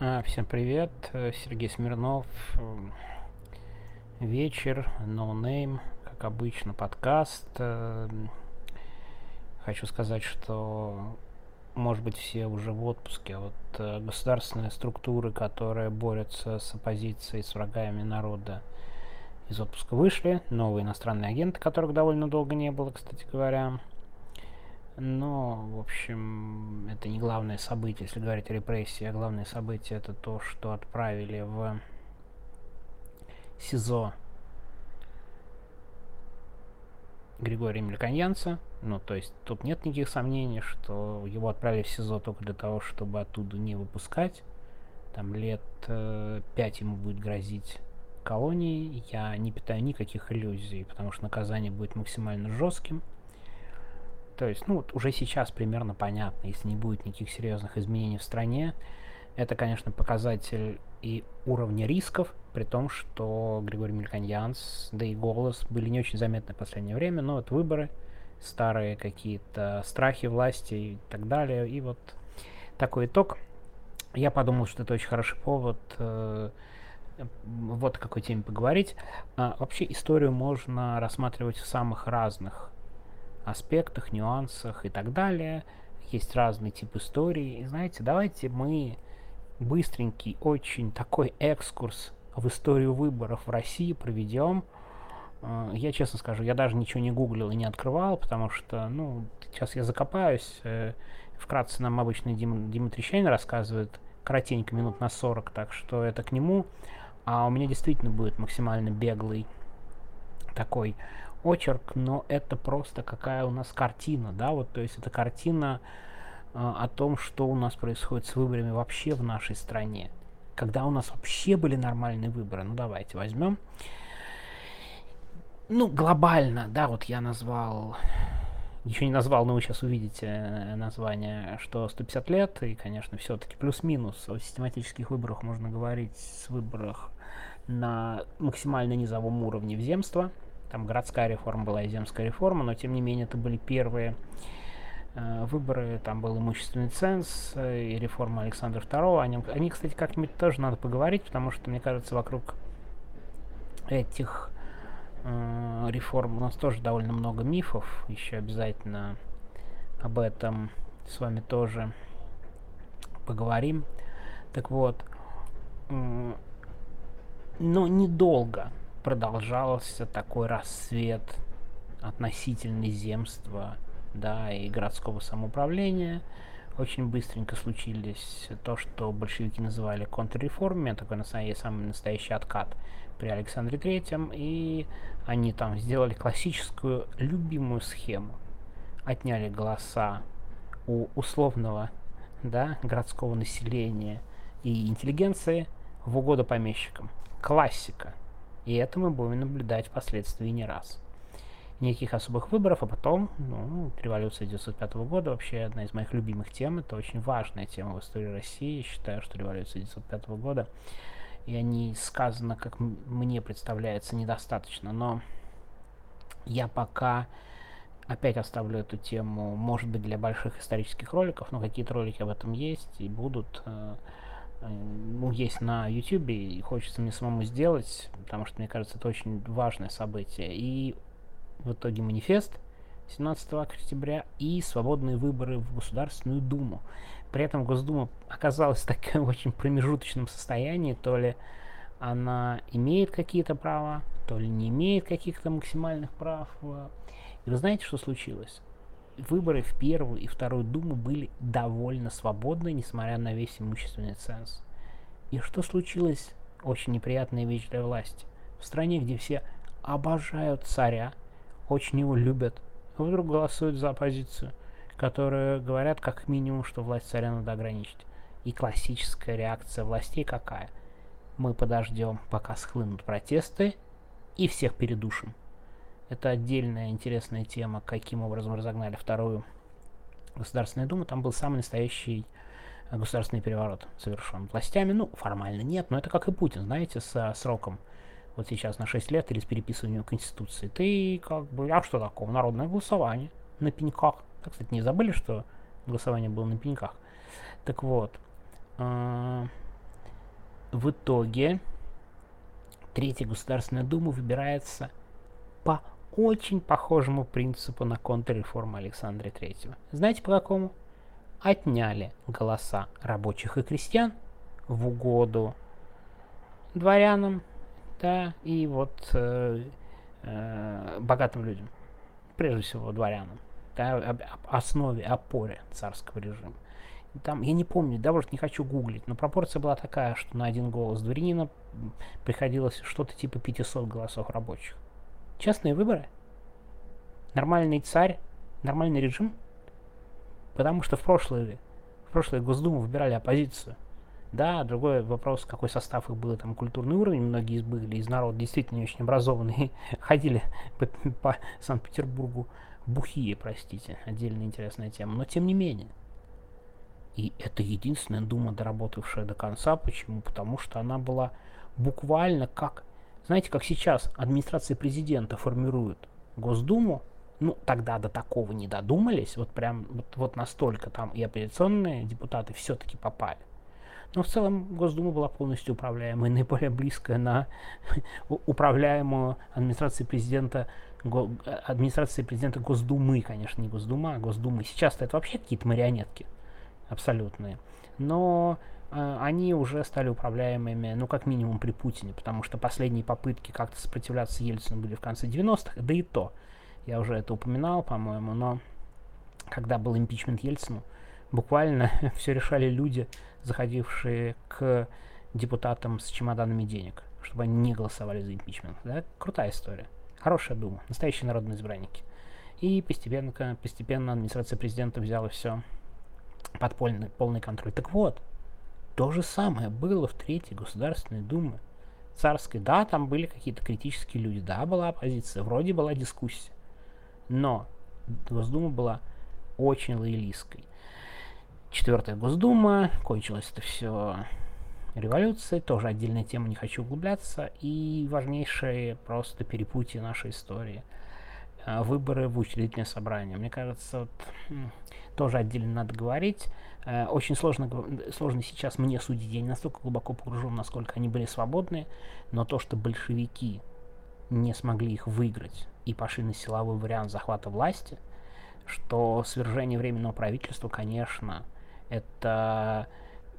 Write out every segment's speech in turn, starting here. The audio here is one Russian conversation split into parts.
А, Всем привет, э, Сергей Смирнов. М, Вечер, no name, как обычно, подкаст. Эм, Хочу сказать, что, может быть, все уже в отпуске, а вот э, государственные структуры, которые борются с оппозицией, с врагами народа, из отпуска вышли. Новые иностранные агенты, которых довольно долго не было, кстати говоря. Но, в общем, это не главное событие, если говорить о репрессии, а главное событие это то, что отправили в СИЗО Григория Мельканьянца. Ну, то есть тут нет никаких сомнений, что его отправили в СИЗО только для того, чтобы оттуда не выпускать. Там лет э, пять ему будет грозить колонии. Я не питаю никаких иллюзий, потому что наказание будет максимально жестким. То есть, ну вот уже сейчас примерно понятно, если не будет никаких серьезных изменений в стране, это, конечно, показатель и уровня рисков, при том, что Григорий Мельканьянс, да и голос были не очень заметны в последнее время, но вот выборы, старые какие-то страхи власти и так далее, и вот такой итог. Я подумал, что это очень хороший повод э, вот о какой теме поговорить. А, вообще историю можно рассматривать в самых разных аспектах, нюансах и так далее. Есть разный тип истории. И знаете, давайте мы быстренький, очень такой экскурс в историю выборов в России проведем. Э, Я честно скажу, я даже ничего не гуглил и не открывал, потому что, ну, сейчас я закопаюсь. Э, Вкратце нам обычно Дим, Дима Трещанин рассказывает, коротенько, минут на 40, так что это к нему. А у меня действительно будет максимально беглый такой очерк, но это просто какая у нас картина, да, вот, то есть это картина э, о том, что у нас происходит с выборами вообще в нашей стране. Когда у нас вообще были нормальные выборы, ну давайте возьмем. Ну, глобально, да, вот я назвал, ничего не назвал, но вы сейчас увидите э, название, что 150 лет, и, конечно, все-таки плюс-минус о систематических выборах можно говорить с выборах на максимально низовом уровне в земство, там городская реформа была и земская реформа, но тем не менее это были первые э, выборы, там был имущественный ценз э, и реформа Александра II. Они, они, кстати, как-нибудь тоже надо поговорить, потому что, мне кажется, вокруг этих э, реформ у нас тоже довольно много мифов. Еще обязательно об этом с вами тоже поговорим. Так вот, но недолго продолжался такой рассвет относительно земства, да, и городского самоуправления. Очень быстренько случились то, что большевики называли контрреформами, такой на самом, самый настоящий откат при Александре Третьем, и они там сделали классическую любимую схему. Отняли голоса у условного, да, городского населения и интеллигенции в угоду помещикам. Классика. И это мы будем наблюдать впоследствии не раз. Никаких особых выборов, а потом, ну, революция 1905 года вообще одна из моих любимых тем. Это очень важная тема в истории России. Я считаю, что революция 1905 года, и о ней сказано, как мне представляется, недостаточно. Но я пока опять оставлю эту тему, может быть, для больших исторических роликов, но какие-то ролики об этом есть и будут ну, есть на YouTube, и хочется мне самому сделать, потому что, мне кажется, это очень важное событие. И в итоге манифест 17 октября и свободные выборы в Государственную Думу. При этом Госдума оказалась в таком очень промежуточном состоянии, то ли она имеет какие-то права, то ли не имеет каких-то максимальных прав. И вы знаете, что случилось? Выборы в первую и вторую думу были довольно свободны, несмотря на весь имущественный ценз. И что случилось? Очень неприятная вещь для власти. В стране, где все обожают царя, очень его любят, вдруг голосуют за оппозицию, которые говорят как минимум, что власть царя надо ограничить. И классическая реакция властей какая? Мы подождем, пока схлынут протесты, и всех передушим. Это отдельная интересная тема, каким образом разогнали вторую Государственную Думу. Там был самый настоящий э, государственный переворот совершен властями. Ну, формально нет, но это как и Путин, знаете, со сроком вот сейчас на 6 лет или с переписыванием Конституции. Ты как бы, а что такого? Народное голосование на пеньках. Так, кстати, не забыли, что голосование было на пеньках. Так вот, э, в итоге Третья Государственная Дума выбирается по очень похожему принципу на контрреформу Александра Третьего. Знаете по какому? Отняли голоса рабочих и крестьян в угоду дворянам, да, и вот э, э, богатым людям, прежде всего дворянам, да, об, об основе, опоре царского режима. Там, я не помню, да, может, не хочу гуглить, но пропорция была такая, что на один голос дворянина приходилось что-то типа 500 голосов рабочих. Честные выборы? Нормальный царь? Нормальный режим? Потому что в прошлые, в прошлые Госдуму выбирали оппозицию. Да, другой вопрос, какой состав их был, там культурный уровень, многие из были из народа действительно очень образованные, ходили по, по Санкт-Петербургу бухие, простите, отдельная интересная тема, но тем не менее. И это единственная дума, доработавшая до конца. Почему? Потому что она была буквально как... Знаете, как сейчас администрация президента формирует Госдуму, ну, тогда до такого не додумались, вот прям вот, вот настолько там и оппозиционные депутаты все-таки попали. Но в целом Госдума была полностью управляемой, наиболее близкая на управляемую администрацией президента, го, администрацией президента Госдумы, конечно, не Госдума, а Госдумы. Сейчас-то это вообще какие-то марионетки абсолютные. Но они уже стали управляемыми, ну, как минимум при Путине, потому что последние попытки как-то сопротивляться Ельцину были в конце 90-х, да и то, я уже это упоминал, по-моему, но когда был импичмент Ельцину, буквально все решали люди, заходившие к депутатам с чемоданами денег, чтобы они не голосовали за импичмент. Да? Крутая история. Хорошая дума. Настоящие народные избранники. И постепенно, постепенно администрация президента взяла все под полный, полный контроль. Так вот, то же самое было в Третьей Государственной Думе. Царской, да, там были какие-то критические люди, да, была оппозиция, вроде была дискуссия. Но Госдума была очень лоялистской. Четвертая Госдума, кончилось это все революцией, тоже отдельная тема, не хочу углубляться, и важнейшее просто перепутье нашей истории. А, выборы в учредительное собрание. Мне кажется, вот, тоже отдельно надо говорить. Э, очень сложно, сложно сейчас мне судить, я не настолько глубоко погружен, насколько они были свободны, но то, что большевики не смогли их выиграть и пошли на силовой вариант захвата власти, что свержение Временного правительства, конечно, это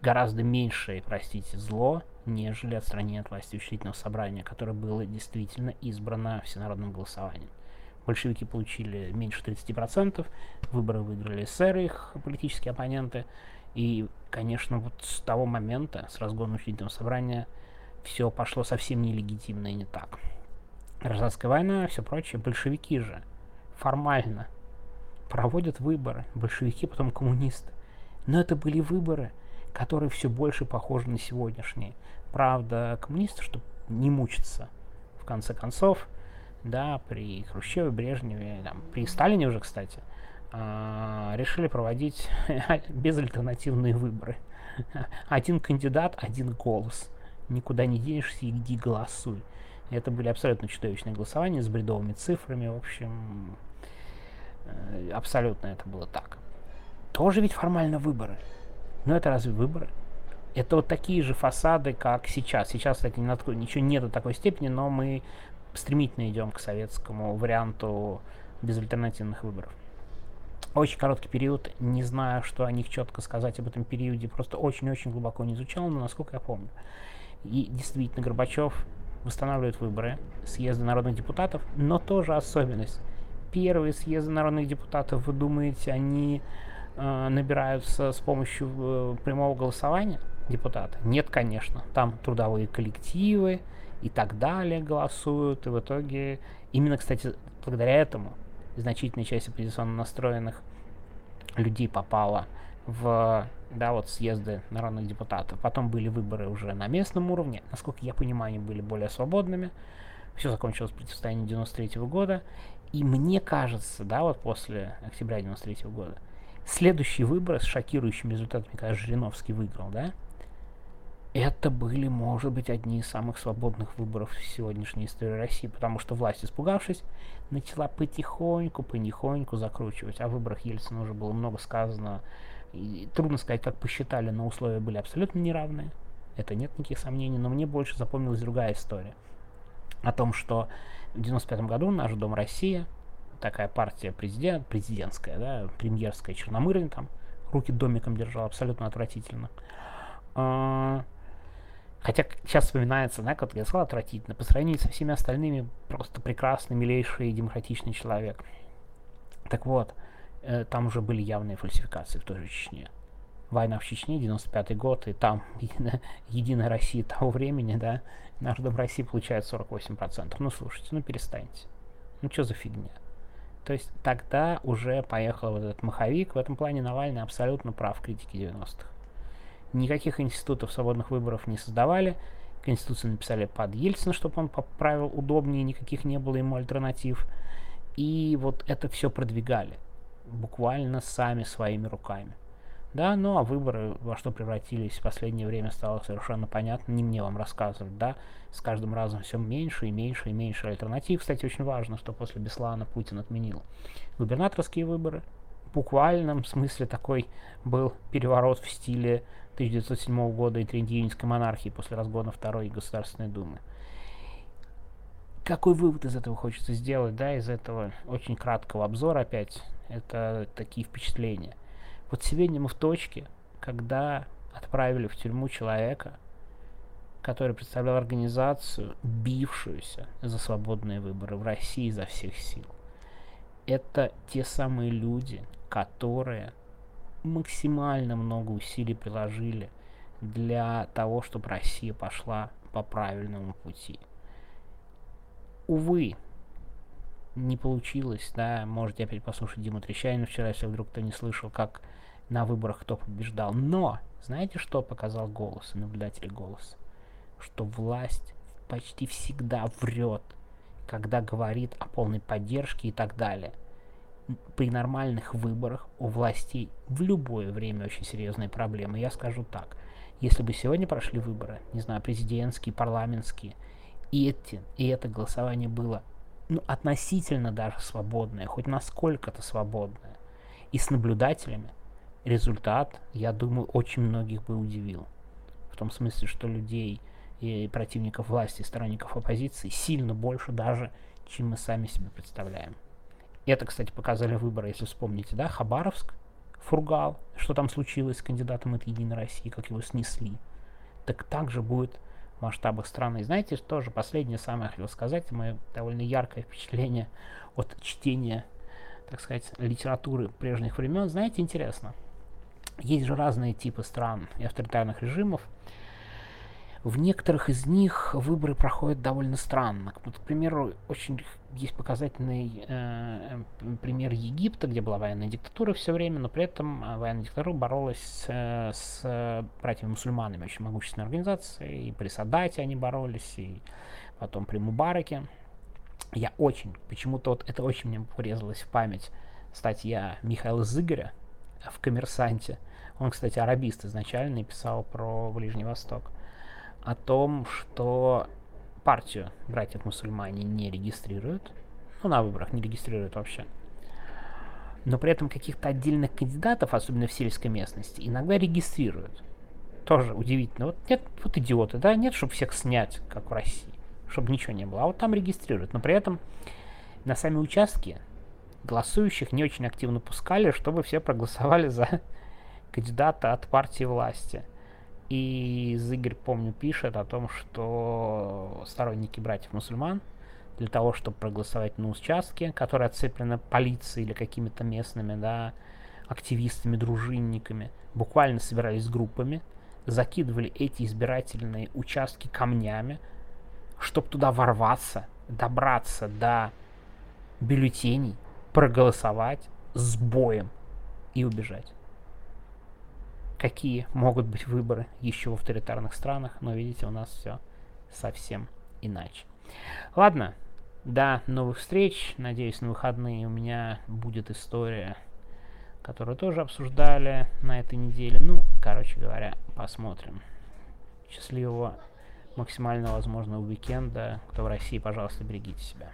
гораздо меньшее, простите, зло, нежели отстранение от власти учредительного собрания, которое было действительно избрано всенародным голосованием большевики получили меньше 30%, выборы выиграли эсеры, их политические оппоненты, и, конечно, вот с того момента, с разгона учредительного собрания, все пошло совсем нелегитимно и не так. Гражданская война, все прочее, большевики же формально проводят выборы, большевики, потом коммунисты. Но это были выборы, которые все больше похожи на сегодняшние. Правда, коммунисты, чтобы не мучиться, в конце концов, да, при Хрущеве, Брежневе, там, при Сталине уже, кстати, э, решили проводить безальтернативные выборы. Один кандидат, один голос. Никуда не денешься, иди голосуй. Это были абсолютно чудовищные голосования с бредовыми цифрами, в общем, э, абсолютно это было так. Тоже ведь формально выборы. Но это разве выборы? Это вот такие же фасады, как сейчас. Сейчас, кстати, ничего нет до такой степени, но мы стремительно идем к советскому варианту безальтернативных выборов. Очень короткий период, не знаю, что о них четко сказать об этом периоде, просто очень-очень глубоко не изучал, но насколько я помню. И действительно, Горбачев восстанавливает выборы, съезды народных депутатов, но тоже особенность. Первые съезды народных депутатов, вы думаете, они э, набираются с помощью э, прямого голосования депутата? Нет, конечно. Там трудовые коллективы, и так далее голосуют. И в итоге, именно, кстати, благодаря этому значительная часть оппозиционно настроенных людей попала в да, вот съезды народных депутатов. Потом были выборы уже на местном уровне. Насколько я понимаю, они были более свободными. Все закончилось противостоянием 93 -го года. И мне кажется, да, вот после октября 93 -го года, следующие выборы с шокирующими результатами, когда Жириновский выиграл, да, это были, может быть, одни из самых свободных выборов в сегодняшней истории России, потому что власть, испугавшись, начала потихоньку, понихоньку закручивать. О выборах Ельцина уже было много сказано. И трудно сказать, как посчитали, но условия были абсолютно неравные. это нет никаких сомнений, но мне больше запомнилась другая история. О том, что в 95 году наш Дом России, такая партия президент, президентская, да, премьерская, Черномырин там, руки домиком держал, абсолютно отвратительно. Хотя сейчас вспоминается, да, как я сказал, отвратительно. По сравнению со всеми остальными, просто прекрасный, милейший и демократичный человек. Так вот, э, там уже были явные фальсификации в той же Чечне. Война в Чечне, 95 год, и там Единая, Россия того времени, да, наш Дом России получает 48%. Ну, слушайте, ну перестаньте. Ну, что за фигня? То есть тогда уже поехал вот этот маховик. В этом плане Навальный абсолютно прав в критике 90-х. Никаких институтов свободных выборов не создавали. Конституцию написали под Ельцина, чтобы он поправил удобнее, никаких не было ему альтернатив. И вот это все продвигали. Буквально сами своими руками. Да, ну а выборы во что превратились в последнее время стало совершенно понятно, не мне вам рассказывать, да, с каждым разом все меньше и меньше и меньше альтернатив. Кстати, очень важно, что после Беслана Путин отменил губернаторские выборы. Буквальном смысле такой был переворот в стиле 1907 года и Триндиинской монархии после разгона Второй Государственной Думы. Какой вывод из этого хочется сделать, да, из этого очень краткого обзора опять, это такие впечатления. Вот сегодня мы в точке, когда отправили в тюрьму человека, который представлял организацию, бившуюся за свободные выборы в России изо всех сил. Это те самые люди, которые максимально много усилий приложили для того, чтобы Россия пошла по правильному пути. Увы, не получилось, да, можете опять послушать Диму Трещанина вчера, если вдруг кто не слышал, как на выборах кто побеждал. Но, знаете, что показал голос, наблюдатель голос? Что власть почти всегда врет, когда говорит о полной поддержке и так далее. При нормальных выборах у властей в любое время очень серьезные проблемы. Я скажу так. Если бы сегодня прошли выборы, не знаю, президентские, парламентские, и, эти, и это голосование было ну, относительно даже свободное, хоть насколько-то свободное, и с наблюдателями, результат, я думаю, очень многих бы удивил. В том смысле, что людей и противников власти, сторонников оппозиции сильно больше даже, чем мы сами себе представляем. Это, кстати, показали выборы, если вспомните, да, Хабаровск, Фургал, что там случилось с кандидатом от Единой России, как его снесли. Так также будет в масштабах страны. И знаете, тоже последнее самое хотел сказать, мое довольно яркое впечатление от чтения, так сказать, литературы прежних времен. Знаете, интересно, есть же разные типы стран и авторитарных режимов. В некоторых из них выборы проходят довольно странно. Вот, к примеру, очень есть показательный э, пример Египта, где была военная диктатура все время, но при этом э, военная диктатура боролась э, с братьями-мусульманами, очень могущественной организацией, и при Садате они боролись, и потом при Мубараке. Я очень, почему-то вот это очень мне порезалось в память статья Михаила Зыгоря, в «Коммерсанте». Он, кстати, арабист изначально и писал про Ближний Восток. О том, что партию братьев-мусульмане не регистрируют. Ну, на выборах не регистрируют вообще. Но при этом каких-то отдельных кандидатов, особенно в сельской местности, иногда регистрируют. Тоже удивительно. Вот нет, вот идиоты, да, нет, чтобы всех снять, как в России, чтобы ничего не было. А вот там регистрируют. Но при этом на сами участки голосующих не очень активно пускали, чтобы все проголосовали за кандидата от партии власти. И Игорь, помню, пишет о том, что сторонники братьев-мусульман для того, чтобы проголосовать на участке, которые отцеплены полицией или какими-то местными, да, активистами, дружинниками, буквально собирались группами, закидывали эти избирательные участки камнями, чтобы туда ворваться, добраться до бюллетеней, проголосовать с боем и убежать. Какие могут быть выборы еще в авторитарных странах, но видите, у нас все совсем иначе. Ладно, до новых встреч. Надеюсь, на выходные у меня будет история, которую тоже обсуждали на этой неделе. Ну, короче говоря, посмотрим. Счастливого, максимально возможного уикенда. Кто в России, пожалуйста, берегите себя.